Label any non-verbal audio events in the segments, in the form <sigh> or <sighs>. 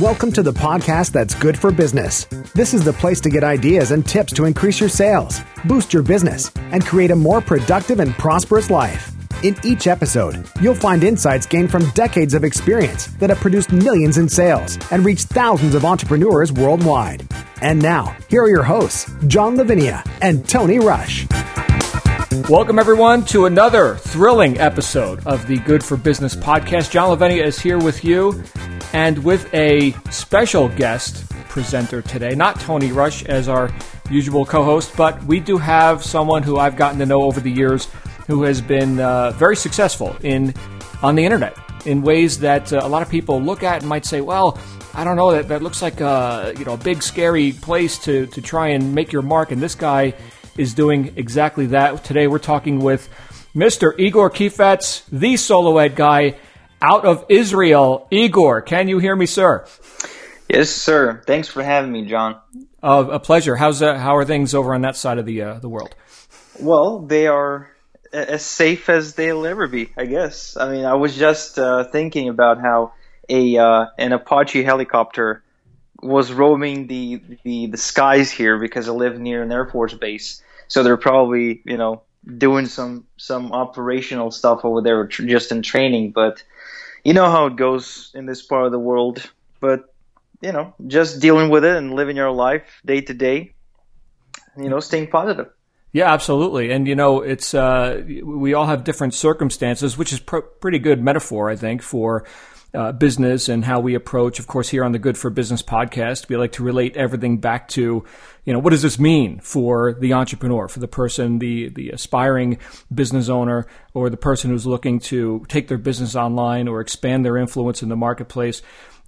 Welcome to the podcast that's good for business. This is the place to get ideas and tips to increase your sales, boost your business, and create a more productive and prosperous life. In each episode, you'll find insights gained from decades of experience that have produced millions in sales and reached thousands of entrepreneurs worldwide. And now, here are your hosts, John Lavenia and Tony Rush. Welcome, everyone, to another thrilling episode of the Good for Business podcast. John Lavenia is here with you and with a special guest presenter today. Not Tony Rush as our usual co host, but we do have someone who I've gotten to know over the years who has been uh, very successful in on the internet in ways that uh, a lot of people look at and might say, well, I don't know, that, that looks like a, you know, a big, scary place to, to try and make your mark. And this guy is doing exactly that. Today we're talking with Mr. Igor Kheifets, the solo ad guy out of Israel. Igor, can you hear me, sir? Yes, sir. Thanks for having me, John. Uh, a pleasure. How's uh, how are things over on that side of the uh, the world? Well, they are as safe as they'll ever be, I guess. I mean, I was just uh, thinking about how a uh, an Apache helicopter was roaming the, the the skies here because I live near an Air Force base, so they're probably you know doing some some operational stuff over there just in training, but you know how it goes in this part of the world. But you know, just dealing with it and living your life day to day. You know, staying positive. Yeah, absolutely. And you know, it's uh, we all have different circumstances, which is pr- pretty good metaphor, I think, for uh, business and how we approach. Of course, here on the Good for Business podcast, we like to relate everything back to, you know, what does this mean for the entrepreneur, for the person, the the aspiring business owner, or the person who's looking to take their business online or expand their influence in the marketplace.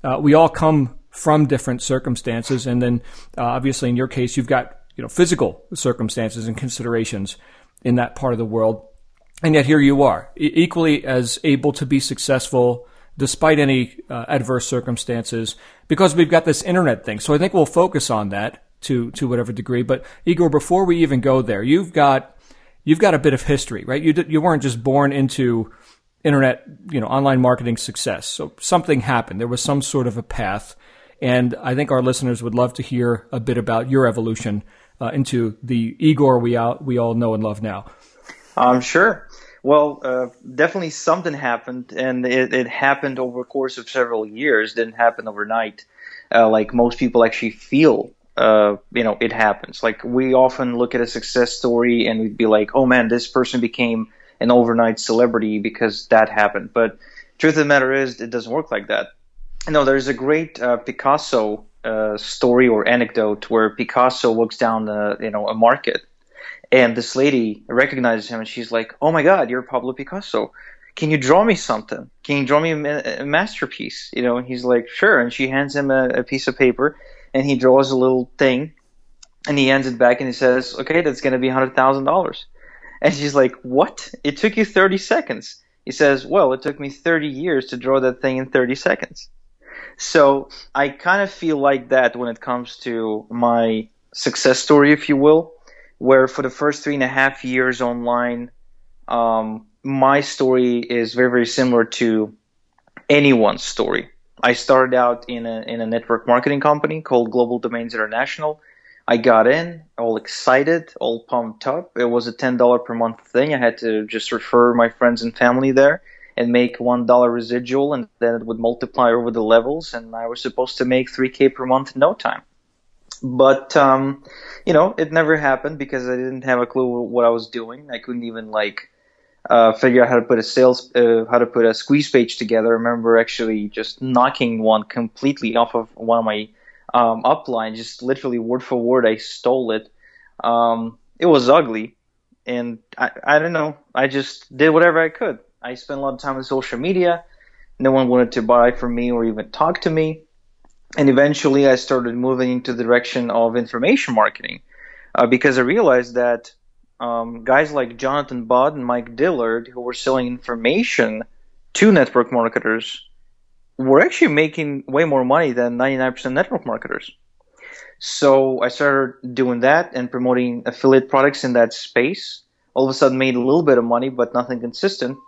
Uh, we all come from different circumstances, and then uh, obviously in your case, you've got you know physical circumstances and considerations in that part of the world, and yet here you are, e- equally as able to be successful despite any uh, adverse circumstances, because we've got this internet thing. So I think we'll focus on that to to whatever degree. But Igor, before we even go there, you've got you've got a bit of history, right? You you weren't just born into internet, you know, online marketing success. So something happened. There was some sort of a path, and I think our listeners would love to hear a bit about your evolution uh, into the Igor we out we all know and love now. I'm sure. Well, uh, definitely something happened, and it, it, happened over a course of several years. Didn't happen overnight, uh, like most people actually feel. Uh, you know, it happens. Like we often look at a success story and we'd be like, "Oh man, this person became an overnight celebrity because that happened." But truth of the matter is, it doesn't work like that. You No, there's a great uh, Picasso uh, story or anecdote where Picasso looks down, the, you know, a market and this lady recognizes him and she's like, Oh my God, you're Pablo Picasso. Can you draw me something? Can you draw me a, masterpiece? You know, and he's like, Sure. And she hands him a, a piece of paper and he draws a little thing and he hands it back and he says, Okay, that's going to be $100,000. And she's like, What? It took you 30 seconds. He says, Well, it took me 30 years to draw that thing in 30 seconds. So I kind of feel like that when it comes to my success story, if you will where for the first three and a half years online, um, my story is very, very similar to anyone's story. I started out in a, in a network marketing company called Global Domains International. I got in all excited, all pumped up. It was a $10 per month thing. I had to just refer my friends and family there and make $1 residual and then it would multiply over the levels and I was supposed to make 3k per month in no time. But um, you know, it never happened because I didn't have a clue what I was doing. I couldn't even like uh, figure out how to put a sales, uh, how to put a squeeze page together. I remember actually just knocking one completely off of one of my um, upline, just literally word for word. I stole it. Um, it was ugly, and I, I don't know. I just did whatever I could. I spent a lot of time on social media. No one wanted to buy from me or even talk to me and eventually I started moving into the direction of information marketing uh, because I realized that um, guys like Jonathan Budd and Mike Dillard, who were selling information to network marketers, were actually making way more money than 99% network marketers. So I started doing that and promoting affiliate products in that space. All of a sudden, made a little bit of money, but nothing consistent.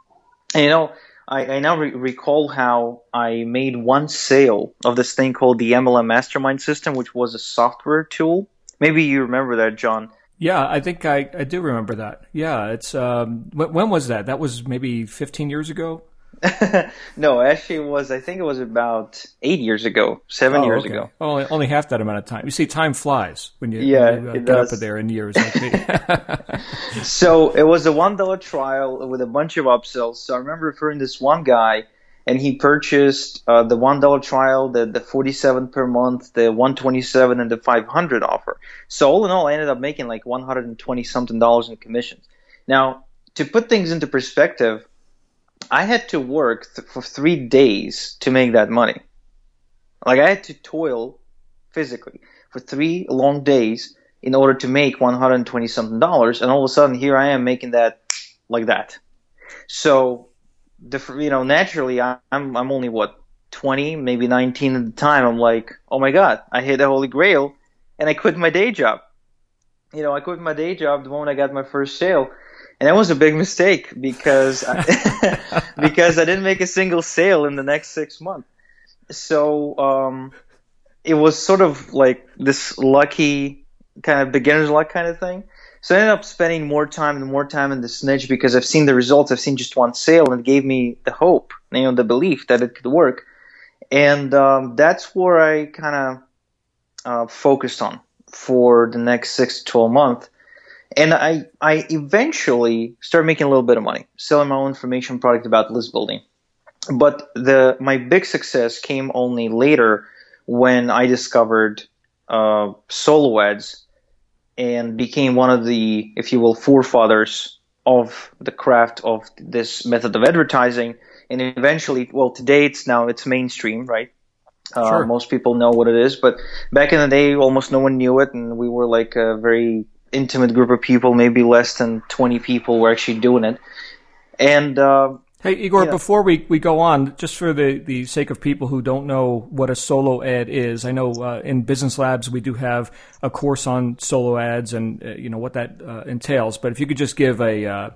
And you know, I, I now re- recall how I made one sale of this thing called the MLM Mastermind System, which was a software tool. Maybe you remember that, John. Yeah, I think I, I do remember that. Yeah, it's um, when was that? That was maybe 15 years ago. <laughs> no, actually, it was. I think it was about eight years ago, seven oh, years okay. ago. Only, only half that amount of time. You see, time flies when you, yeah, when you uh, get does. up there in years. Like me. <laughs> so it was a one dollar trial with a bunch of upsells. So I remember referring this one guy, and he purchased uh, the one dollar trial, the the forty seven per month, the one twenty seven, and the five hundred offer. So all in all, I ended up making like one hundred and twenty something dollars in commissions. Now, to put things into perspective, I had to work th- for three days to make that money. Like I had to toil physically for three long days in order to make 120 something dollars, and all of a sudden here I am making that like that. So, the you know naturally I, I'm I'm only what 20, maybe 19 at the time. I'm like, oh my god, I hit the holy grail, and I quit my day job. You know, I quit my day job the moment I got my first sale and that was a big mistake because I, <laughs> <laughs> because I didn't make a single sale in the next six months. So um, it was sort of like this lucky kind of beginner's luck kind of thing. So I ended up spending more time and more time in this niche because I've seen the results. I've seen just one sale, and it gave me the hope, you know, the belief that it could work. And um, that's where I kind of uh, focused on for the next six to twelve months and I I eventually started making a little bit of money selling my own information product about list building. But the my big success came only later when I discovered uh, solo ads and became one of the, if you will, forefathers of the craft of this method of advertising. And eventually, well, today it's now it's mainstream, right? Uh, Sure. Most people know what it is, but back in the day, almost no one knew it, and we were like a very intimate group of people, maybe less than 20 people were actually doing it. And uh, Hey, Igor, Yeah. before we, we go on, just for the, the sake of people who don't know what a solo ad is, I know uh, in Business Labs we do have a course on solo ads and uh, you know what that uh, entails. But if you could just give a, uh,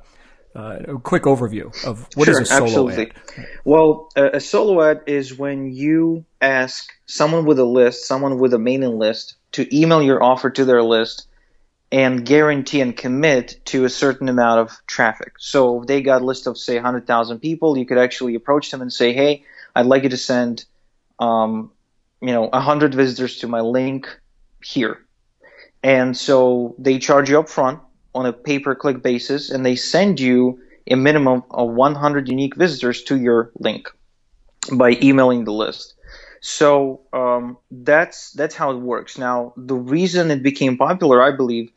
uh, a quick overview of what is sure, a solo absolutely. ad. Well, a solo ad is when you ask someone with a list, someone with a mailing list, to email your offer to their list and guarantee and commit to a certain amount of traffic. So if they got a list of say 100,000 people, you could actually approach them and say, "Hey, I'd like you to send, um, you know, 100 visitors to my link here." And so they charge you up front on a pay-per-click basis, and they send you a minimum of 100 unique visitors to your link by emailing the list. So um, that's that's how it works. Now, the reason it became popular, I believe,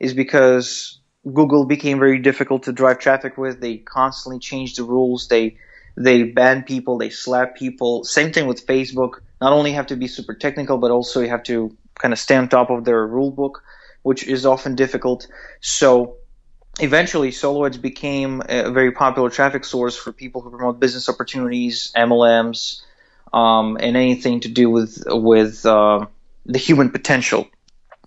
is because Google became very difficult to drive traffic with. They constantly changed the rules. They they ban people. They slap people. Same thing with Facebook. Not only have to be super technical, but also you have to kind of stay on top of their rule book, which is often difficult. So eventually solo became a very popular traffic source for people who promote business opportunities, MLMs, um, and anything to do with with uh, the human potential,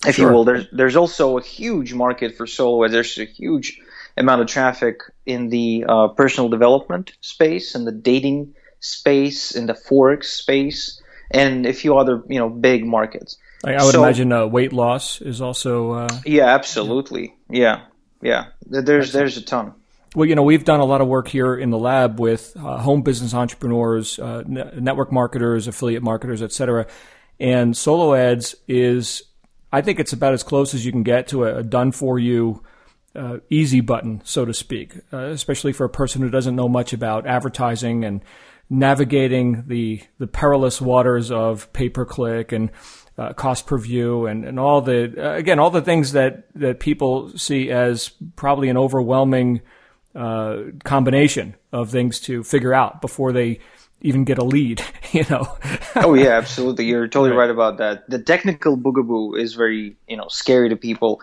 if Sure. you will. There's there's also a huge market for solo ads. There's a huge amount of traffic in the uh, personal development space, in the dating space, in the forex space, and a few other you know big markets. I, I would So- imagine uh, weight loss is also. Uh, Yeah, absolutely. Yeah, yeah. Th- There's there's a ton. Well, you know, we've done a lot of work here in the lab with uh, home business entrepreneurs, uh, ne- network marketers, affiliate marketers, et cetera. And solo ads is, I think it's about as close as you can get to a, a done for you, uh, easy button, so to speak, uh, especially for a person who doesn't know much about advertising and navigating the, the perilous waters of pay per click and uh, cost per view and, and all the, uh, again, all the things that, that people see as probably an overwhelming uh, combination of things to figure out before they even get a lead, <laughs> you know. oh yeah, absolutely. You're totally right. about that. The technical boogaboo is very, you know, scary to people,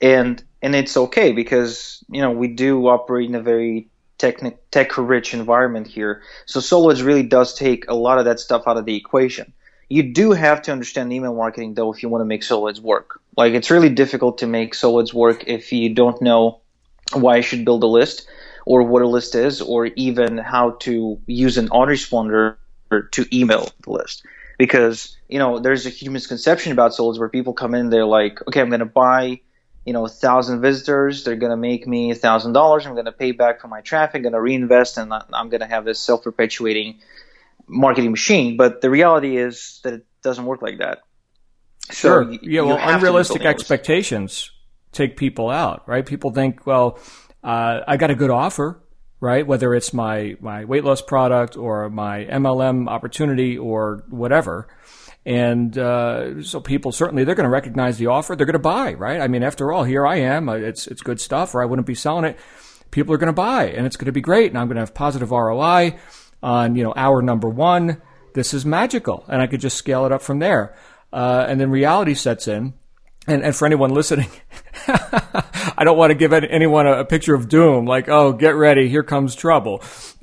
and and it's okay because you know we do operate in a very techni- tech-rich environment here. So SoloAds really does take a lot of that stuff out of the equation. You do have to understand email marketing though if you want to make SoloAds work. Like it's really difficult to make SoloAds work if you don't know why you should build a list or what a list is, or even how to use an autoresponder to email the list. Because, you know, there's a huge misconception about solos where people come in, they're like, okay, I'm going to buy, you know, a thousand visitors. They're going to make me a thousand dollars. I'm going to pay back for my traffic, going to reinvest, and I'm going to have this self perpetuating marketing machine. But the reality is that it doesn't work like that. So sure. yeah. Well, unrealistic expectations take people out, right? People think, well, uh, I got a good offer, right? Whether it's my, my weight loss product or my MLM opportunity or whatever. And uh, so people certainly they're going to recognize the offer. They're going to buy, right? I mean, after all, here I am. It's it's good stuff, or I wouldn't be selling it. People are going to buy, and it's going to be great. And I'm going to have positive ROI on you know hour number one. This is magical, and I could just scale it up from there. Uh, and then reality sets in, and, and for anyone listening, <laughs> I don't want to give anyone a, a, picture of doom, like, oh, get ready, here comes trouble.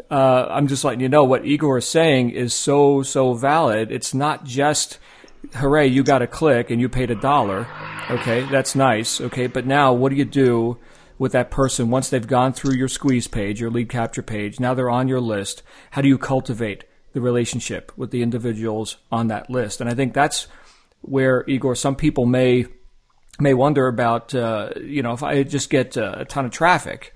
Uh, I'm just letting you know what Igor is saying is so, so valid. It's not just, hooray, you got a click and you paid a dollar. Okay, that's nice. Okay, but now what do you do with that person once they've gone through your squeeze page, your lead capture page? Now they're on your list. How do you cultivate the relationship with the individuals on that list? And I think that's where, Igor, some people may may wonder about, uh, you know, if I just get a ton of traffic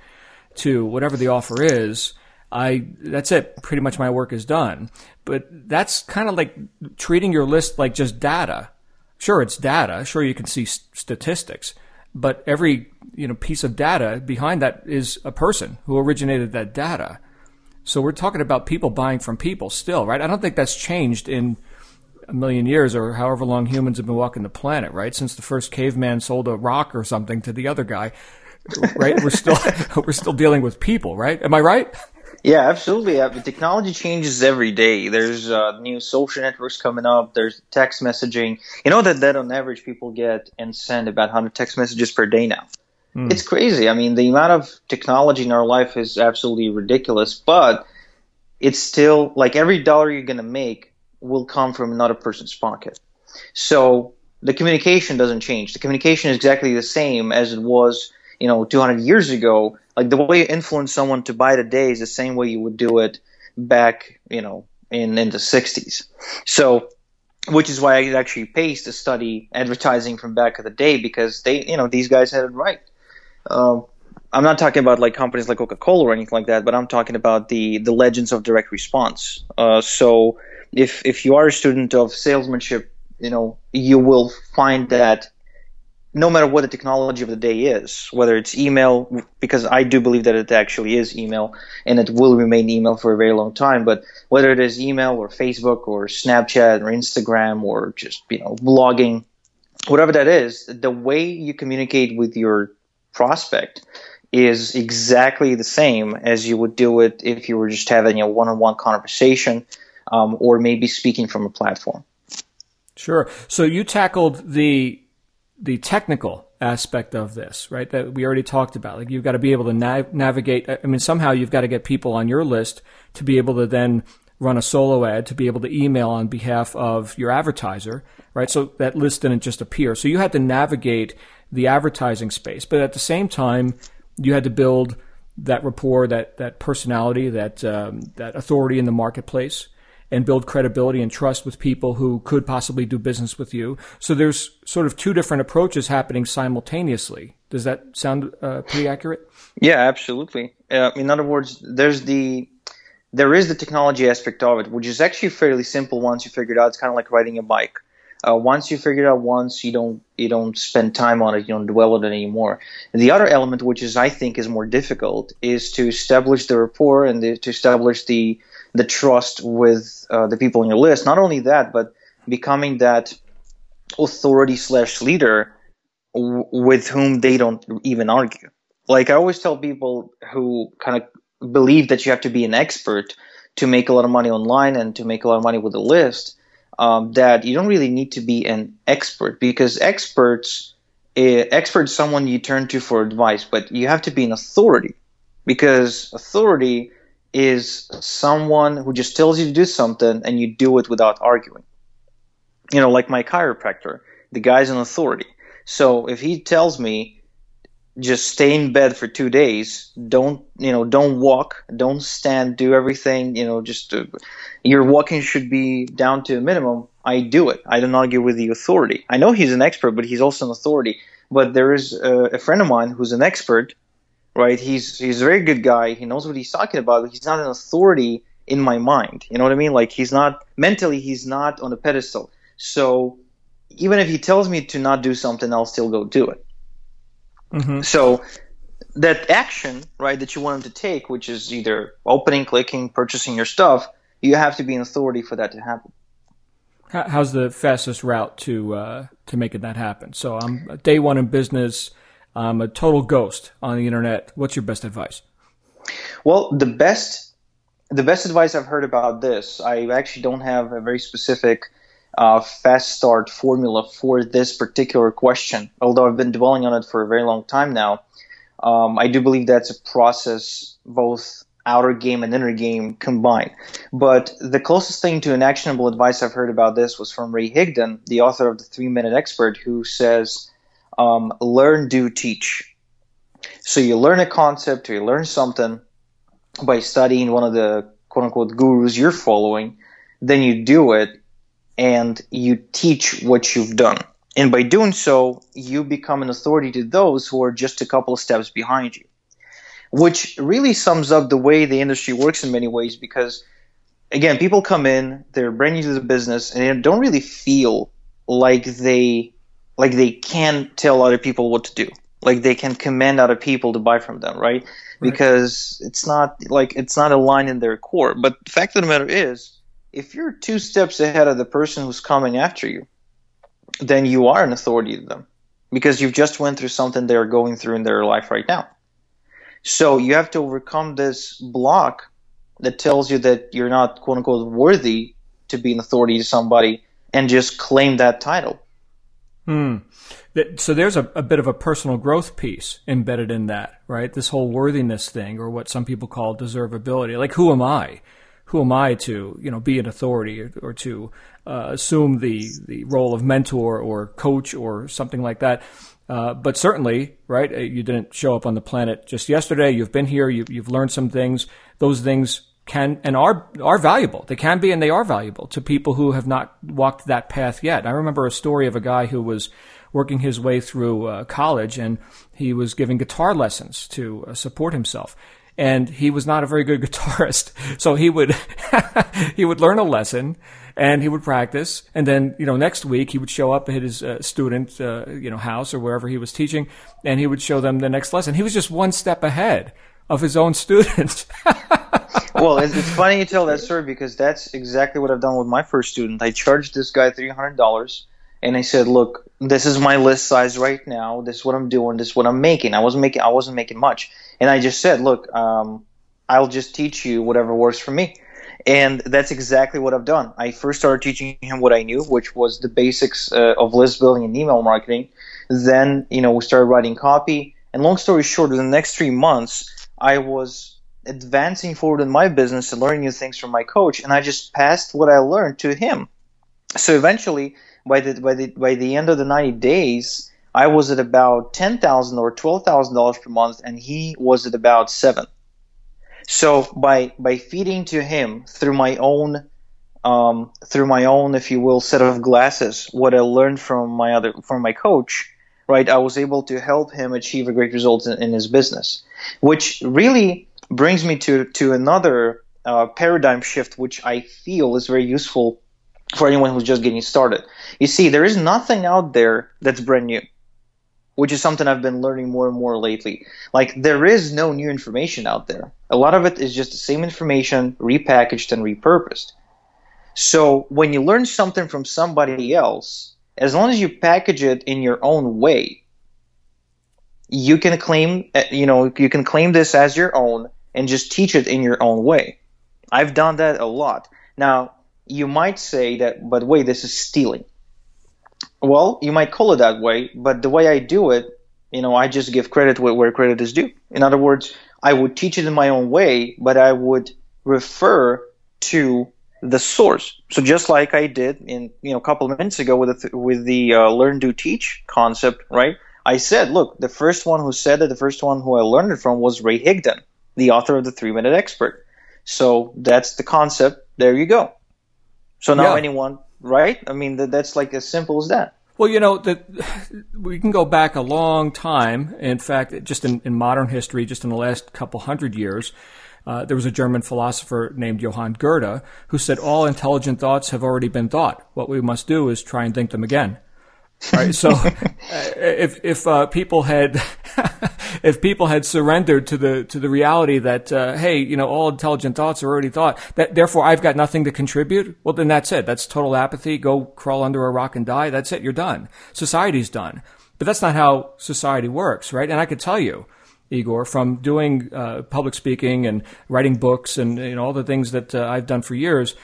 to whatever the offer is, I that's it. Pretty much my work is done. But that's kind of like treating your list like just data. Sure, it's data. Sure, you can see statistics, but every you know piece of data behind that is a person who originated that data. So we're talking about people buying from people still, right? I don't think that's changed in a million years or however long humans have been walking the planet, right? Since the first caveman sold a rock or something to the other guy, right? we're still <laughs> we're still dealing with people, right? Am I right? Yeah, absolutely. Uh, technology changes every day. There's uh, new social networks coming up. There's text messaging. You know that that on average people get and send about 100 text messages per day now. Mm. It's crazy. I mean, the amount of technology in our life is absolutely ridiculous, but it's still like every dollar you're going to make will come from another person's pocket. So the communication doesn't change. The communication is exactly the same as it was, you know, 200 years ago. Like the way you influence someone to buy today is the same way you would do it back, you know, in, in the 60s. So, which is why I actually pays to study advertising from back of the day because they, you know, these guys had it right. Um, I'm not talking about like companies like Coca-Cola or anything like that, but I'm talking about the the legends of direct response. Uh, so if if you are a student of salesmanship, you know you will find that no matter what the technology of the day is, whether it's email, because I do believe that it actually is email and it will remain email for a very long time, but whether it is email or Facebook or Snapchat or Instagram or just, you know, blogging, whatever that is, the way you communicate with your prospect is exactly the same as you would do it if you were just having a one-on-one conversation um, or maybe speaking from a platform. Sure. So you tackled the the technical aspect of this, right? That we already talked about. Like you've got to be able to nav- navigate. I mean, somehow you've got to get people on your list to be able to then run a solo ad, to be able to email on behalf of your advertiser, right? So that list didn't just appear. So you had to navigate the advertising space, but at the same time, you had to build that rapport, that that personality, that um, that authority in the marketplace and build credibility and trust with people who could possibly do business with you. So there's sort of two different approaches happening simultaneously. Does that sound uh, pretty accurate? Yeah, absolutely. Uh, in other words, there's the there is the technology aspect of it, which is actually fairly simple once you figure it out. It's kind of like riding a bike. Uh, once you figure it out once, you don't you don't spend time on it, you don't dwell on it anymore. And the other element, which is I think is more difficult, is to establish the rapport and the, to establish the the trust with uh, the people on your list. Not only that, but becoming that authority slash leader w- with whom they don't even argue. Like I always tell people who kind of believe that you have to be an expert to make a lot of money online and to make a lot of money with a list, um, that you don't really need to be an expert because experts, uh, expert is someone you turn to for advice, but you have to be an authority because authority is someone who just tells you to do something and you do it without arguing. You know, like my chiropractor, the guy's an authority. So if he tells me just stay in bed for two days. Don't you know? Don't walk. Don't stand. Do everything. You know, just uh, your walking should be down to a minimum. I do it. I don't argue with the authority. I know he's an expert, but he's also an authority. But there is a, a friend of mine who's an expert, right? He's he's a very good guy. He knows what he's talking about. But he's not an authority in my mind. You know what I mean? Like he's not mentally. He's not on a pedestal. So even if he tells me to not do something, I'll still go do it. Mm-hmm. So that action, right, that you want him to take, which is either opening, clicking, purchasing your stuff, you have to be an authority for that to happen. How's the fastest route to uh, to making that happen? So I'm day one in business. I'm a total ghost on the internet. What's your best advice? Well, the best the best advice I've heard about this, I actually don't have a very specific uh, fast start formula for this particular question. Although I've been dwelling on it for a very long time now, um, I do believe that's a process both outer game and inner game combined. But the closest thing to an actionable advice I've heard about this was from Ray Higdon, the author of the Three Minute Expert, who says, um, "Learn, do, teach." So you learn a concept or you learn something by studying one of the quote unquote gurus you're following, then you do it and you teach what you've done. And by doing so, you become an authority to those who are just a couple of steps behind you. Which really sums up the way the industry works in many ways because, again, people come in, they're brand new to the business, and they don't really feel like they like they can tell other people what to do. Like they can command other people to buy from them, right? right? Because it's not like it's not aligned in their core. But the fact of the matter is, if you're two steps ahead of the person who's coming after you, then you are an authority to them because you've just went through something they're going through in their life right now. So you have to overcome this block that tells you that you're not quote unquote worthy to be an authority to somebody and just claim that title. Hmm. So there's a, a, bit of a personal growth piece embedded in that, right? This whole worthiness thing, or what some people call deservability. Like, who am I? who am I to you know be an authority or, or to uh, assume the the role of mentor or coach or something like that. Uh, but certainly, right? Uh, you didn't show up on the planet just yesterday. You've been here. You, you've learned some things. Those things can and are are valuable. They can be and they are valuable to people who have not walked that path yet. I remember a story of a guy who was working his way through uh, college and he was giving guitar lessons to uh, support himself and he was not a very good <laughs> guitarist. So he would <laughs> he would learn a lesson and he would practice, and then you know next week he would show up at his uh, student uh, you know house or wherever he was teaching, and he would show them the next lesson. He was just one step ahead of his own <laughs> students. Well, it's, it's funny you tell that story because that's exactly what I've done with my first student. I charged this guy three hundred dollars, and I said, "Look, this is my list size right now. This is what I'm doing. This is what I'm making. I wasn't making I wasn't making much, and I just said, look, um, I'll just teach you whatever works for me. And that's exactly what I've done. I first started teaching him what I knew, which was the basics uh, of list building and email marketing. Then, you know, we started writing copy. And long story short, in the next three months, I was advancing forward in my business and learning new things from my coach. And I just passed what I learned to him. So eventually, by the by the by the end of the 90 days, I was at about ten thousand or twelve thousand dollars per month, and he was at about seven. So by by feeding to him through my own um, through my own, if you will, set of glasses, what I learned from my other from my coach, right? I was able to help him achieve a great result in, in his business, which really brings me to to another uh, paradigm shift, which I feel is very useful for anyone who's just getting started. You see, there is nothing out there that's brand new, which is something I've been learning more and more lately. Like, there is no new information out there. A lot of it is just the same information repackaged and repurposed. So, when you learn something from somebody else, as long as you package it in your own way, you can claim, uh, you know, you can claim this as your own and just teach it in your own way. I've done that a lot. Now, you might say that, but wait, this is stealing. Well, you might call it that way, but the way I do it, you know, I just give credit where credit is due. In other words, I would teach it in my own way, but I would refer to the source. So just like I did in you know a couple of minutes ago with the with the uh, learn do teach concept, right? I said, look, the first one who said it, the first one who I learned it from was Ray Higdon, the author of the Three Minute Expert. So that's the concept. There you go. So now yeah. anyone, right? I mean, that, that's like as simple as that. Well, you know, the, <sighs> we can go back a long time. In fact, just in, in modern history, just in the last couple hundred years, uh, there was a German philosopher named Johann Goethe who said, All intelligent thoughts have already been thought. What we must do is try and think them again. Right. So, <laughs> uh, if if uh, people had <laughs> if people had surrendered to the to the reality that uh, hey, you know, all intelligent thoughts are already thought, that therefore I've got nothing to contribute. Well, then that's it. That's total apathy. Go crawl under a rock and die. That's it. You're done. Society's done. But that's not how society works, right? And I could tell you, Igor, from doing uh, public speaking and writing books and you know all the things that uh, I've done for years,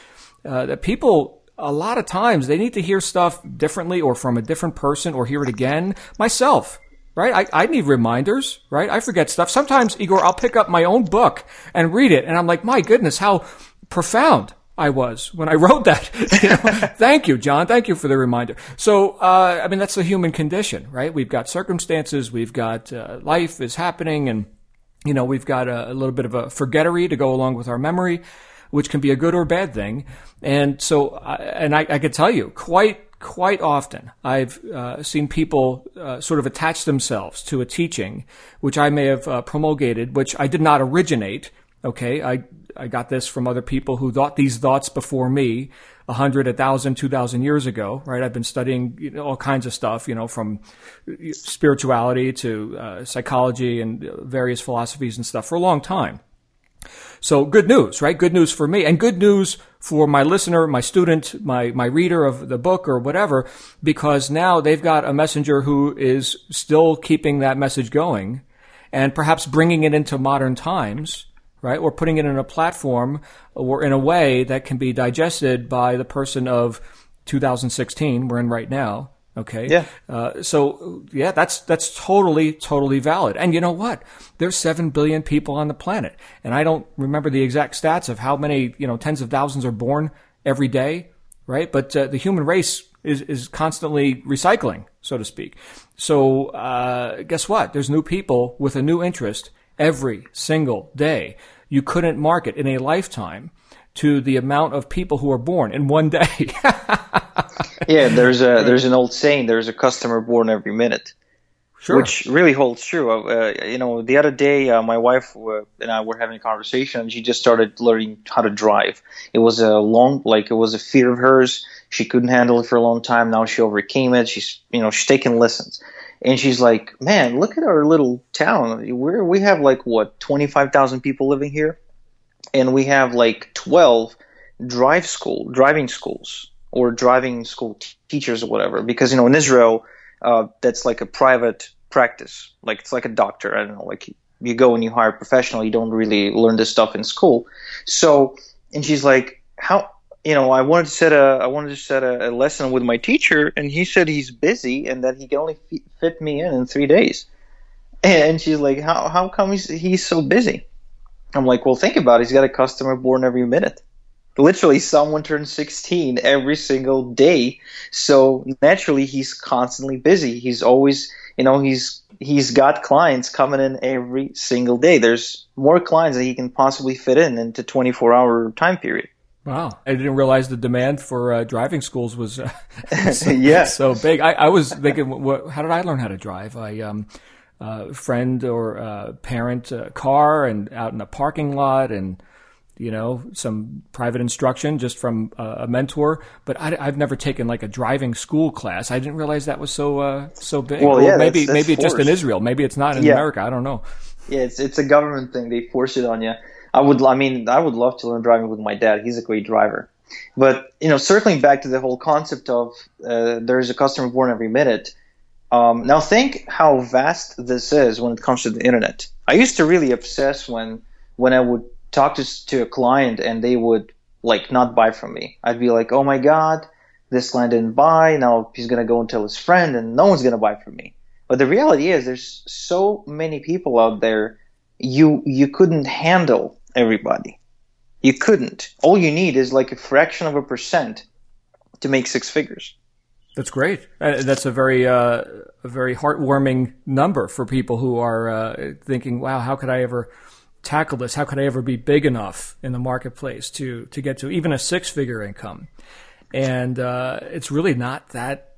uh, that people a lot of times they need to hear stuff differently or from a different person or hear it again. Myself, right? I, I need reminders, right? I forget stuff. Sometimes, Igor, I'll pick up my own book and read it, and I'm like, my goodness, how profound I was when I <laughs> wrote that. You know, <laughs> thank you, John. Thank you for the reminder. So, uh, I mean, that's the human condition, right? We've got circumstances, we've got uh, life is happening, and you know, we've got a, a little bit of a forgettery to go along with our memory which can be a good or bad thing. And so, and I, I could tell you quite, quite often I've uh, seen people uh, sort of attach themselves to a teaching which I may have uh, promulgated, which I did not originate. Okay, I I got this from other people who thought these thoughts before me, a hundred, a thousand, two thousand years ago. Right, I've been studying you know, all kinds of stuff, you know, from spirituality to uh, psychology and various philosophies and stuff for a long time. So good news, right? Good news for me and good news for my listener, my student, my, my reader of the book or whatever, because now they've got a messenger who is still keeping that message going and perhaps bringing it into modern times, right? Or putting it in a platform or in a way that can be digested by the person of 2016 we're in right now Okay. Yeah. Uh, so yeah, that's that's totally totally valid. And you know what? There's seven billion people on the planet, and I don't remember the exact stats of how many you know tens of thousands are born every day, right? But uh, the human race is is constantly recycling, so to speak. So uh, guess what? There's new people with a new interest every single day. You couldn't market in a lifetime to the amount of people who are born in one day. <laughs> yeah, there's a there's an old saying: there's a customer born every minute. Sure. Which really holds true. Uh, you know, the other day, uh, my wife uh, and I were having a conversation, and she just started learning how to drive. It was a long, like it was a fear of hers. She couldn't handle it for a long time. Now she overcame it. She's, you know, she's taking lessons, and she's like, "Man, look at our little town. we we have like what twenty five thousand people living here, and we have like twelve drive school driving schools." or driving school t- teachers or whatever. Because you know in Israel, uh, that's like a private practice. Like it's like a doctor. I don't know. Like you go and you hire a professional. You don't really learn this stuff in school. So and she's like, how you know, I wanted to set a I wanted to set a, a lesson with my teacher, and he said he's busy and that he can only fit me in in three days. And she's like, how how come he's he's so busy? I'm like, well, think about it. He's got a customer born every minute literally someone turns 16 every single day so naturally he's constantly busy he's always you know he's he's got clients coming in every single day there's more clients that he can possibly fit in into 24 hour time period Wow, I didn't realize the demand for uh, driving schools was uh, <laughs> so, <laughs> yeah. so big. I, I was thinking, what, how did I learn how to drive? I um, uh, friend or uh, parent uh, car and out in a parking lot and you know, some private instruction just from uh, a mentor. But I, have never taken like a driving school class. I didn't realize that was so uh, so big. Well, yeah, maybe that's, that's maybe just in Israel. Maybe it's not in yeah. America. I don't know. Yeah, it's it's a government thing. They force it on you. I would, I mean, I would love to learn driving with my dad. He's a great driver. But you know, circling back to the whole concept of uh, there's a customer born every minute. Um, now think how vast this is when it comes to the internet. I used to really obsess when when I would talk to, to a client and they would like not buy from me. I'd be like, oh my God, this client didn't buy. Now he's to go and tell his friend and no one's to buy from me. But the reality is there's so many people out there. You, you couldn't handle everybody. You couldn't. All you need is like a fraction of a percent to make six figures. That's great. Uh, that's a very uh, a very heartwarming number for people who are uh, thinking, "Wow, how could I ever tackle this? How could I ever be big enough in the marketplace to to get to even a six figure income?" And uh, it's really not that.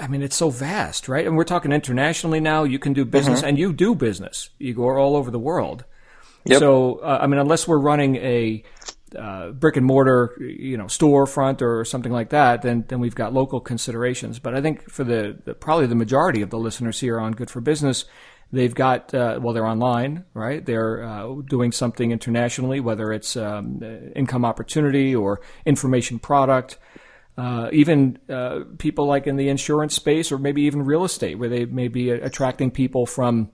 I mean, it's so vast, right? And we're talking internationally now. You can do business, mm-hmm. and you do business. You go all over the world. Yep. So, uh, I mean, unless we're running a uh, brick and mortar, you know, storefront or something like that, then then we've got local considerations. But I think for the, the probably the majority of the listeners here on Good for Business, they've got uh, well, they're online, right? They're uh, doing something internationally, whether it's um, income opportunity or information product. Uh, even uh, people like in the insurance space, or maybe even real estate, where they may be attracting people from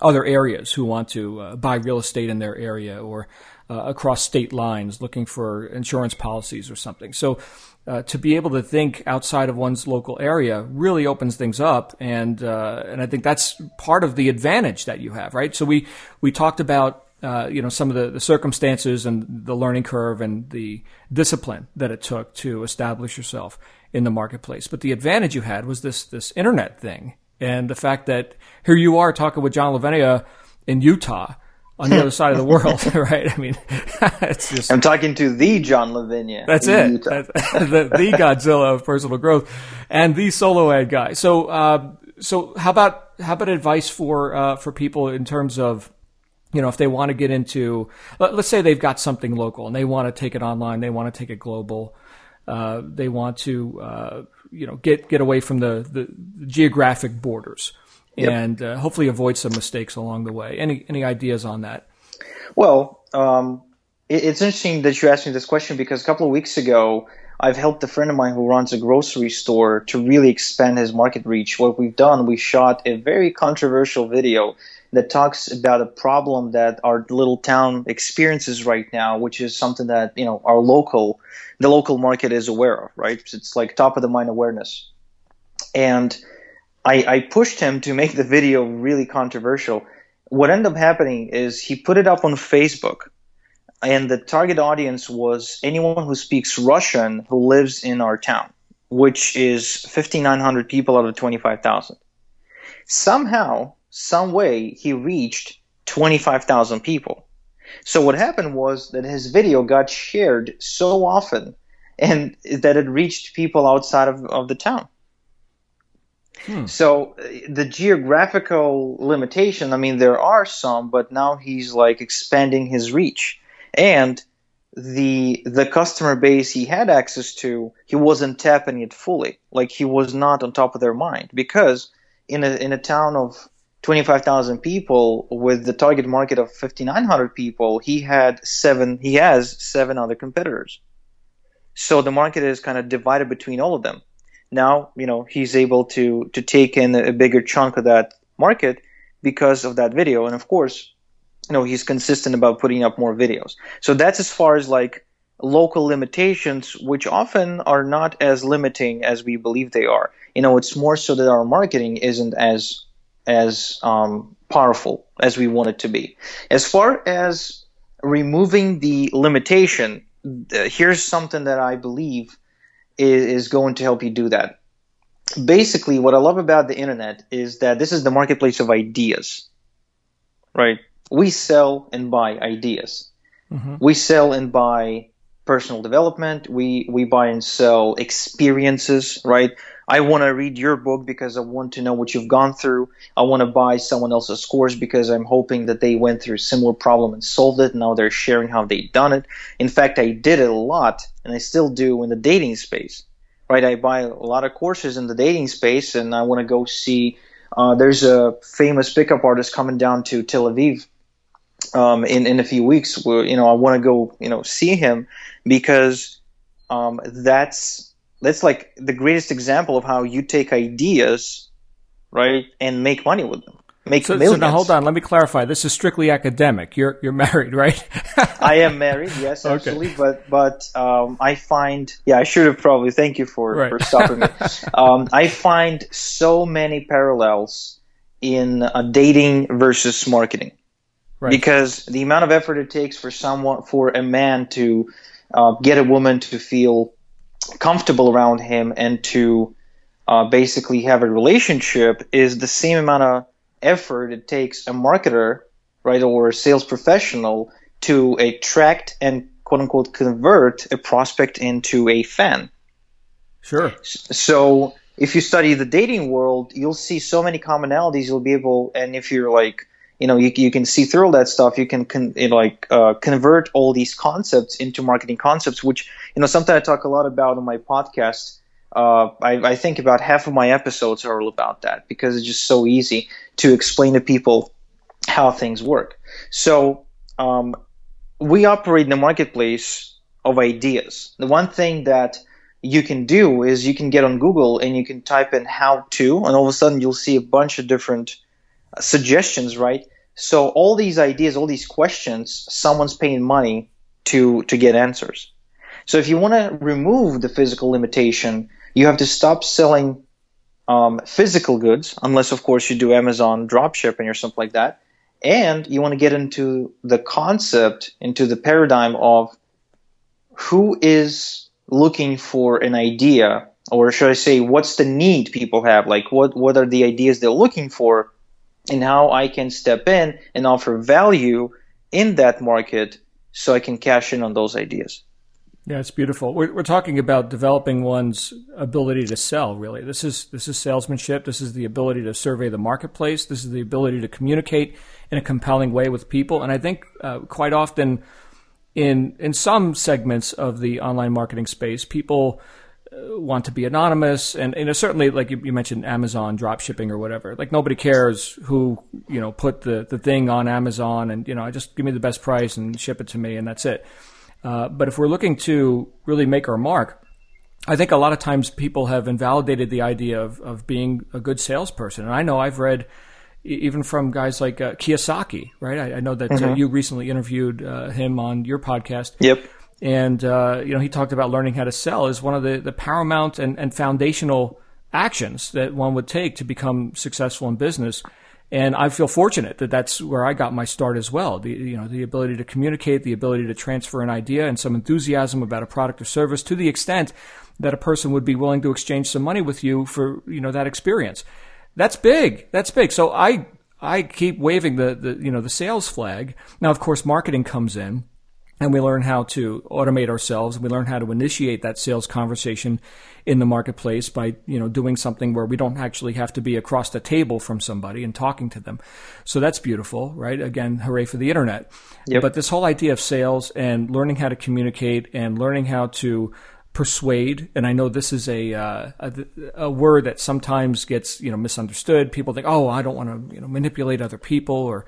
other areas who want to uh, buy real estate in their area, or uh, across state lines looking for insurance policies or something. So uh, to be able to think outside of one's local area really opens things up, and uh, and I think that's part of the advantage that you have, right? So we we talked about. Uh, you know some of the, the circumstances and the learning curve and the discipline that it took to establish yourself in the marketplace. But the advantage you had was this this internet thing and the fact that here you are talking with John Lavenia in Utah, on the other side of the <laughs> world, <laughs> right? I mean, <laughs> it's just. I'm talking to the John Lavenia. That's it. That's, the, the Godzilla of personal growth, and the solo ad guy. So, uh, so how about how about advice for uh, for people in terms of you know, if they want to get into, let, us say they've got something local and they want to take it online, they want to take it global, uh, they want to, uh, you know, get get away from the, the geographic borders yep. and uh, hopefully avoid some mistakes along the way. Any any ideas on that? Well, um, it, it's interesting that you asked me this question because a couple of weeks ago. I've helped a friend of mine who runs a grocery store to really expand his market reach. What we've done, we shot a very controversial video that talks about a problem that our little town experiences right now, which is something that you know our local, the local market is aware of. Right, it's like top of the mind awareness, and I, I pushed him to make the video really controversial. What ended up happening is he put it up on Facebook, and the target audience was anyone who speaks Russian who lives in our town, which is 5,900 people out of 25,000. Somehow, some way, he reached 25,000 people. So what happened was that his video got shared so often and that it reached people outside of, of the town. Hmm. So uh, the geographical limitation, I mean, there are some, but now he's like expanding his reach. And the the customer base he had access to, he wasn't tapping it fully. Like he was not on top of their mind because in a in a town of 25,000 people with the target market of 5900 people, he had seven he has seven other competitors. So the market is kind of divided between all of them now you know he's able to to take in a bigger chunk of that market because of that video. And of course you know he's consistent about putting up more videos. So that's as far as like local limitations which often are not as limiting as we believe they are. You know it's more so that our marketing isn't as as um, powerful as we want it to be. As far as removing the limitation uh, here's something that i believe is, is going to help you do that. Basically, what I love about the internet is that this is the marketplace of ideas, right? We sell and buy ideas. Mm-hmm. We sell and buy personal development. We we buy and sell experiences, right? I want to read your book because I want to know what you've gone through. I want to buy someone else's course because I'm hoping that they went through a similar problem and solved it. Now they're sharing how they done it. In fact, I did it a lot, and I still do in the dating space. Right? I buy a lot of courses in the dating space, and I want to go see. Uh, there's a famous pickup artist coming down to Tel Aviv um, in in a few weeks. Where you know I want to go you know see him because um, that's that's like the greatest example of how you take ideas, right, and make money with them. Make so, millions. So now hold on, let me clarify. This is strictly academic. You're you're <laughs> married, right? I am married, yes, absolutely. Okay. But but um, I find yeah, I should have probably thank you for right. for stopping me. <laughs> um, I find so many parallels in uh, dating versus marketing. Right. Because the amount of effort it takes for someone for a man to uh, get a woman to feel comfortable around him and to uh, basically have a relationship is the same amount of effort it takes a marketer, right, or a sales professional to attract and quote unquote convert a prospect into a fan. Sure. So if you study the dating world, you'll see so many commonalities. You'll be able, and if you're like, you know, you, you can see through all that stuff. You can con, you know, like uh, convert all these concepts into marketing concepts, which you know something I talk a lot about on my podcast. Uh, I, I think about half of my episodes are all about that because it's just so easy to explain to people how things work. So um, we operate in a marketplace of ideas. The one thing that you can do is you can get on Google and you can type in how to, and all of a sudden you'll see a bunch of different uh, suggestions, right? So all these ideas, all these questions, someone's paying money to to get answers. So if you want to remove the physical limitation, you have to stop selling um, physical goods, unless of course you do Amazon drop shipping or something like that, and you want to get into the concept, into the paradigm of who is looking for an idea, or should I say, what's the need people have? Like, what what are the ideas they're looking for, and how I can step in and offer value in that market so I can cash in on those ideas. Yeah, it's beautiful. We're, we're talking about developing one's ability to sell. Really, this is this is salesmanship. This is the ability to survey the marketplace. This is the ability to communicate in a compelling way with people. And I think uh, quite often, in in some segments of the online marketing space, people uh, want to be anonymous, and you know certainly like you, you mentioned Amazon drop shipping or whatever. Like nobody cares who you know put the the thing on Amazon, and you know just give me the best price and ship it to me, and that's it. Uh, but if we're looking to really make our mark, I think a lot of times people have invalidated the idea of, of being a good salesperson. And I know I've read even from guys like uh, Kiyosaki, right? I, I know that uh, mm-hmm. uh, you recently interviewed uh, him on your podcast. Yep. And, uh, you know, he talked about learning how to sell is one of the, the paramount and, and foundational actions that one would take to become successful in business. And I feel fortunate that that's where I got my start as well. The, you know, the ability to communicate, the ability to transfer an idea and some enthusiasm about a product or service to the extent that a person would be willing to exchange some money with you for, you know, that experience. That's big. That's big. So I, I keep waving the, the, you know, the sales flag. Now, of course, marketing comes in and we learn how to automate ourselves. We learn how to initiate that sales conversation in the marketplace by you know doing something where we don't actually have to be across the table from somebody and talking to them. So that's beautiful, right? Again, hooray for the internet. Yep. But this whole idea of sales and learning how to communicate and learning how to persuade and i know this is a, uh, a, a word that sometimes gets you know misunderstood people think oh i don't want to you know manipulate other people or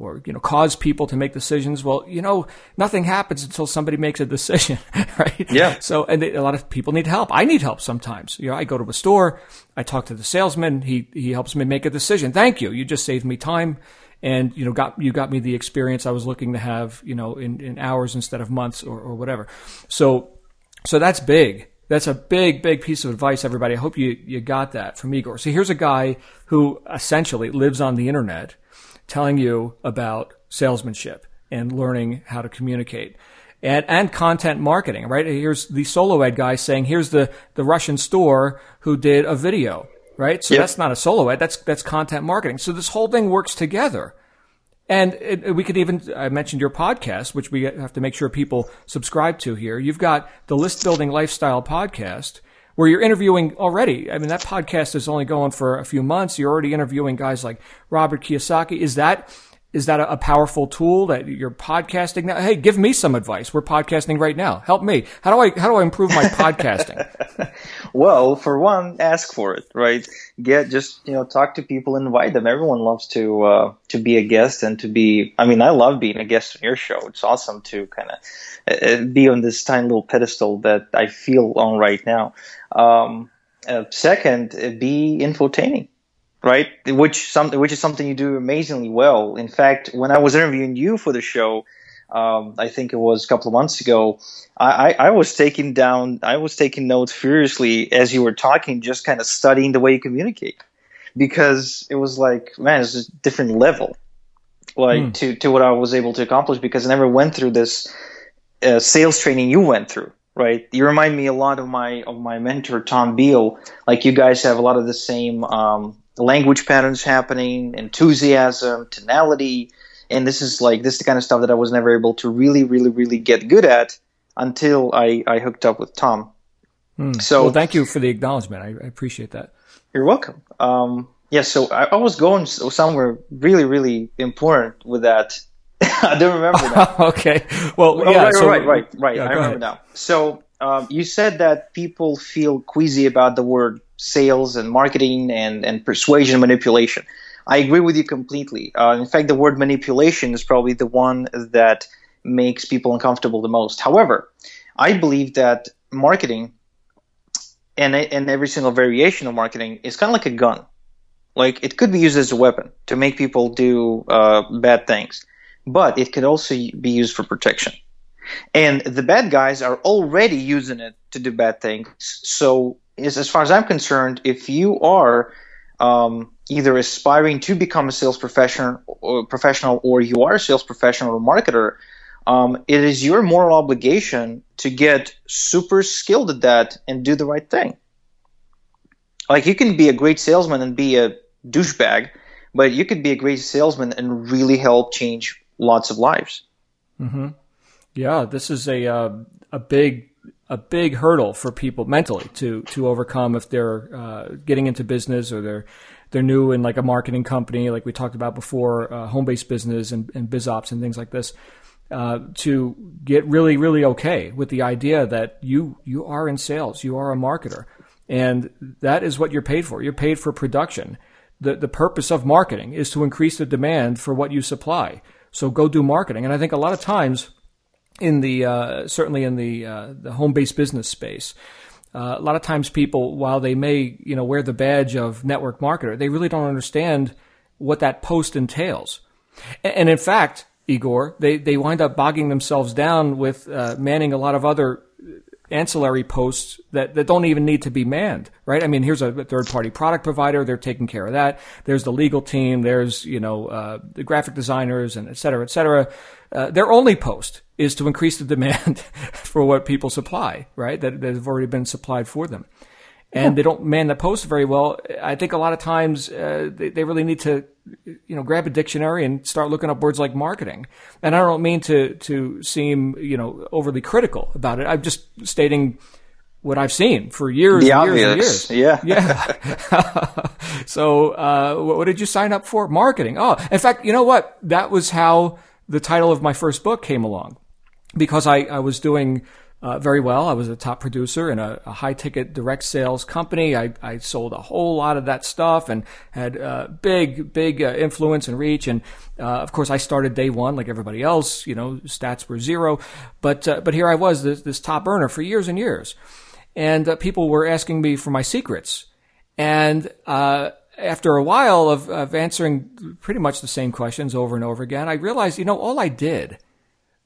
or you know cause people to make decisions. Well you know nothing happens until somebody makes a decision <laughs> right? Yeah. So and they, a lot of people need help. I need help sometimes. You know i go to a store i talk to the salesman. He he helps me make a decision. Thank you. You just saved me time and you know got you got me the experience i was looking to have you know in, in hours instead of months or, or whatever. So so that's big. That's a big, big piece of advice, everybody. I hope you, you got that from Igor. So here's a guy who essentially lives on the internet telling you about salesmanship and learning how to communicate. And, and content marketing, right? Here's the solo ad guy saying, here's the, the Russian store who did a video, right? So yep. that's not a solo ad, that's, that's content marketing. So this whole thing works together. And it, we could even, I mentioned your podcast, which we have to make sure people subscribe to here. You've got the List Building Lifestyle podcast, where you're interviewing already. I mean, that podcast is only going for a few months. You're already interviewing guys like Robert Kiyosaki. Is that is that a, powerful tool that you're podcasting now? Hey, give me some advice. We're podcasting right now. Help me. How do I how do I improve my podcasting? <laughs> well, for one, ask for it. Right? Get just you know talk to people, invite them. Everyone loves to uh, to be a guest and to be. I mean, I love being a guest on your show. It's awesome to kind of uh, be on this tiny little pedestal that I feel on right now. Um, uh, second, uh, be infotaining right? Which some which is something you do amazingly well. In fact, when I was interviewing you for the show, um, I think it was a couple of months ago, I, I, I, was taking down I was taking notes furiously as you were talking, just kind of studying the way you communicate, because it was like, man, it's a different level, like mm. to to what I was able to accomplish because I never went through this uh, sales training you went through right? You remind me a lot of my of my mentor Tom Beal. Like you guys have a lot of the same um, language patterns happening, enthusiasm, tonality, and this is like this is the kind of stuff that I was never able to really, really, really get good at until I I hooked up with Tom. Mm. So well, thank you for the acknowledgement. I, I appreciate that. You're welcome. Um, yeah, so I, I, was going somewhere really, really important with that. <laughs> I don't remember now. <laughs> okay. Well, oh, yeah, right, so, right, right, right. Yeah, I remember ahead. now. So um, you said that people feel queasy about the word sales and marketing and, and persuasion manipulation. I agree with you completely. Uh, in fact, the word manipulation is probably the one that makes people uncomfortable the most. However, I believe that marketing and, and every single variation of marketing is kind of like a gun. Like it could be used as a weapon to make people do uh, bad things, but it could also be used for protection. And the bad guys are already using it to do bad things. So, as far as I'm concerned, if you are um, either aspiring to become a sales professional or, professional, or you are a sales professional or marketer, um, it is your moral obligation to get super skilled at that and do the right thing. Like you can be a great salesman and be a douchebag, but you could be a great salesman and really help change lots of lives. Mm-hmm. Yeah, this is a uh, a big a big hurdle for people mentally to to overcome if they're uh, getting into business or they're they're new in like a marketing company, like we talked about before, uh, home based business and, and biz ops and things like this. Uh, to get really, really okay with the idea that you you are in sales, you are a marketer, and that is what you're paid for. You're paid for production. The the purpose of marketing is to increase the demand for what you supply. So go do marketing. And I think a lot of times in the uh, certainly in the uh, the home based business space. Uh, a lot of times, people, while they may you know wear the badge of network marketer, they really don't understand what that post entails. And, and in fact, Igor, they, they wind up bogging themselves down with uh, manning a lot of other ancillary posts that, that don't even need to be manned, right? I mean, here's a third party product provider. They're taking care of that. There's the legal team. There's, you know, uh, the graphic designers and et cetera, et cetera. Uh, their only post is to increase the <laughs> demand for what people supply, right? That, that have already been supplied for them and they don't man the post very well. I think a lot of times uh, they, they really need to, you know, grab a dictionary and start looking up words like marketing. And I don't mean to to seem you know overly critical about it. I'm just stating what I've seen for years the and obvious. years and years. Yeah, <laughs> yeah. <laughs> so uh, what did you sign up for? Marketing. Oh, in fact, you know what? That was how the title of my first book came along because I, I was doing uh, very well. I was a top producer in a, a high ticket direct sales company. I, I, sold a whole lot of that stuff and had uh, big, big uh, influence and reach. And uh, of course, I started day one like everybody else. You know, stats were zero, but uh, but here I was, this, this, top earner for years and years, and uh, people were asking me for my secrets. And after a while of, of answering pretty much the same questions over and over again, I realized, you know, all I did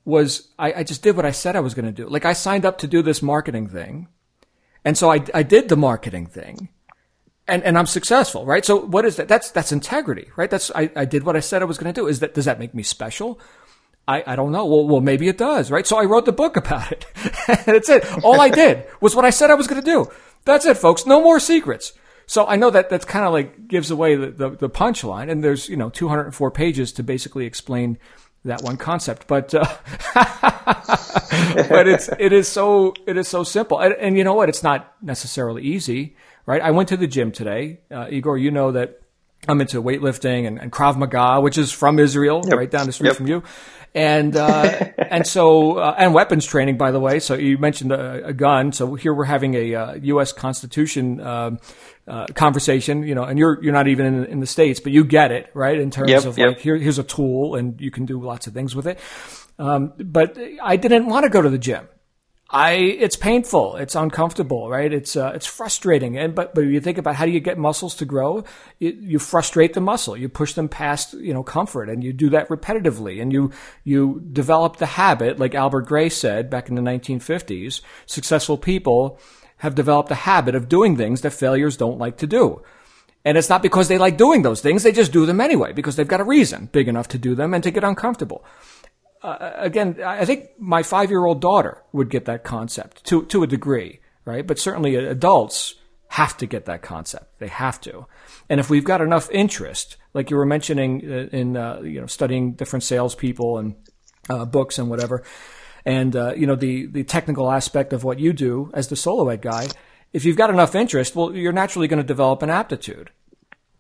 was I, I just did what I said I was going to do. Like I signed up to do this marketing thing. And so I, I did the marketing thing and, and I'm successful, right? So what is that? That's, that's integrity, right? That's, I, I did what I said I was going to do. Is that, does that make me special? I, I don't know. Well, well, maybe it does, right? So I wrote the book about it. <laughs> That's it. All I did was what I said I was going to do. That's it, folks. No more secrets. So I know that that's kind of like gives away the, the, the punchline. And there's, you know, 204 pages to basically explain that one concept. But uh, <laughs> but it's it is so it is so simple, and, and, you know what? It's not necessarily easy, right? I went to the gym today, uh, Igor. You know that I'm into weightlifting and, and Krav Maga, which is from Israel, yep. right down the street yep. from you. And, uh, <laughs> and so, uh, and weapons training, by the way. So you mentioned a, a gun. So here we're having a, uh, U.S. Constitution, um, uh, conversation, you know, and you're, you're not even in, in, the States, but you get it, right? In terms yep, of like, here, here's a tool and you can do lots of things with it. Um, but I didn't want to go to the gym. I it's painful, it's uncomfortable, right? It's uh, it's frustrating. And but but you think about how do you get muscles to grow? You, you, frustrate the muscle, you push them past you know comfort, and you do that repetitively, and you you develop the habit, like Albert Gray said back in the 1950s. Successful people have developed a habit of doing things that failures don't like to do. And it's not because they like doing those things; they just do them anyway because they've got a reason big enough to do them and to get uncomfortable. Uh, again, I think my five year old daughter would get that concept to, to a degree, right? But certainly adults have to get that concept. They have to. And if we've got enough interest, like you were mentioning uh, in, uh, you know, studying different salespeople and uh, books and whatever, and, uh, you know, the, the technical aspect of what you do as the solo ad guy, if you've got enough interest, well, you're naturally going to develop an aptitude.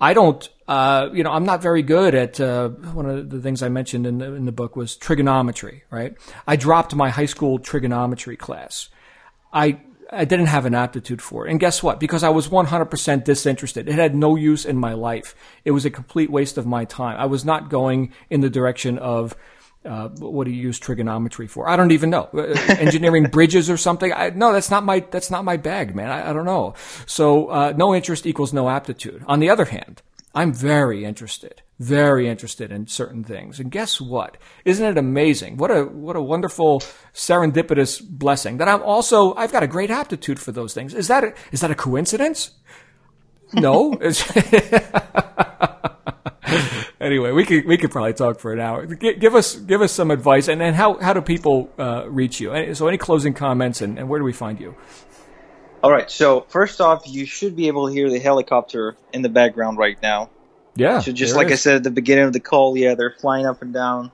I don't, uh, you know, I'm not very good at uh, one of the things I mentioned in the, in the book was trigonometry, right? I dropped my high school trigonometry class. I I didn't have an aptitude for it. And guess what? Because I was 100% disinterested. It had no use in my life. It was a complete waste of my time. I was not going in the direction of uh, what do you use trigonometry for? I don't even know. Uh, engineering <laughs> bridges or something? I, no, that's not my that's not my bag, man. I, I don't know. So uh, no interest equals no aptitude. On the other hand, I'm very interested, very interested in certain things. And guess what? Isn't it amazing? What a what a wonderful serendipitous blessing that I'm also I've got a great aptitude for those things. Is that a, is that a coincidence? No. <laughs> anyway, we could we could probably talk for an hour. G- give us give us some advice, and then how how do people uh, reach you? So, any closing comments, and, and where do we find you? All right. So first off, you should be able to hear the helicopter in the background right now. Yeah. So just like is. I said at the beginning of the call, yeah, they're flying up and down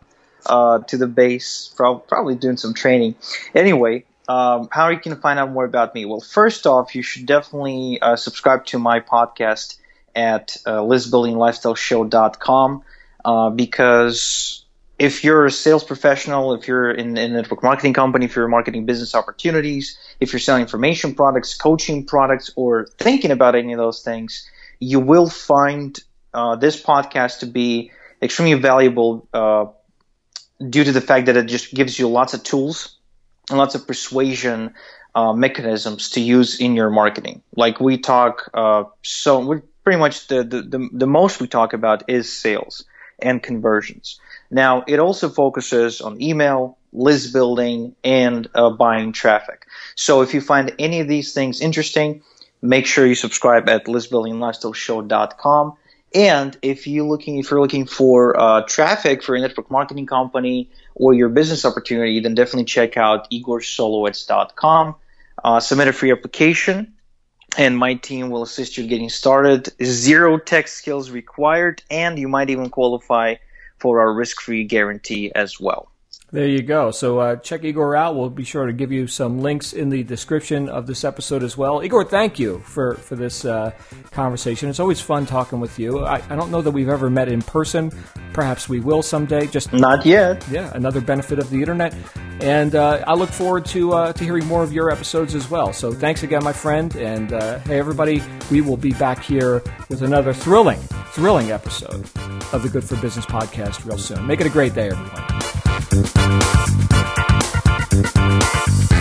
uh, to the base, probably doing some training. Anyway, um, how you can find out more about me? Well, first off, you should definitely uh, subscribe to my podcast at uh, listbuildinglifestyleshow.com uh, because if you're a sales professional, if you're in, in a network marketing company, if you're marketing business opportunities, if you're selling information products, coaching products, or thinking about any of those things, you will find uh, this podcast to be extremely valuable uh, due to the fact that it just gives you lots of tools and lots of persuasion uh, mechanisms to use in your marketing. Like we talk, uh, so we pretty much the, the, the, the most we talk about is sales and conversions. Now, it also focuses on email, list building, and uh, buying traffic. So if you find any of these things interesting, make sure you subscribe at listbuildinglifestyleshow.com. And if you looking, if you're looking for uh, traffic for a network marketing company or your business opportunity, then definitely check out igorsoloads.com. Uh, submit a free application and my team will assist you getting started. Zero tech skills required, and you might even qualify for our risk-free guarantee as well. There you go. So uh, check Igor out. We'll be sure to give you some links in the description of this episode as well. Igor, thank you for for this uh, conversation. It's always fun talking with you. I, I, don't know that we've ever met in person. Perhaps we will someday. Just not yet. Yeah, another benefit of the internet. And uh, I look forward to uh, to hearing more of your episodes as well. So thanks again, my friend. And uh, hey, everybody, we will be back here with another thrilling, thrilling episode of the Good for Business podcast real soon. Make it a great day, everyone. Thank you.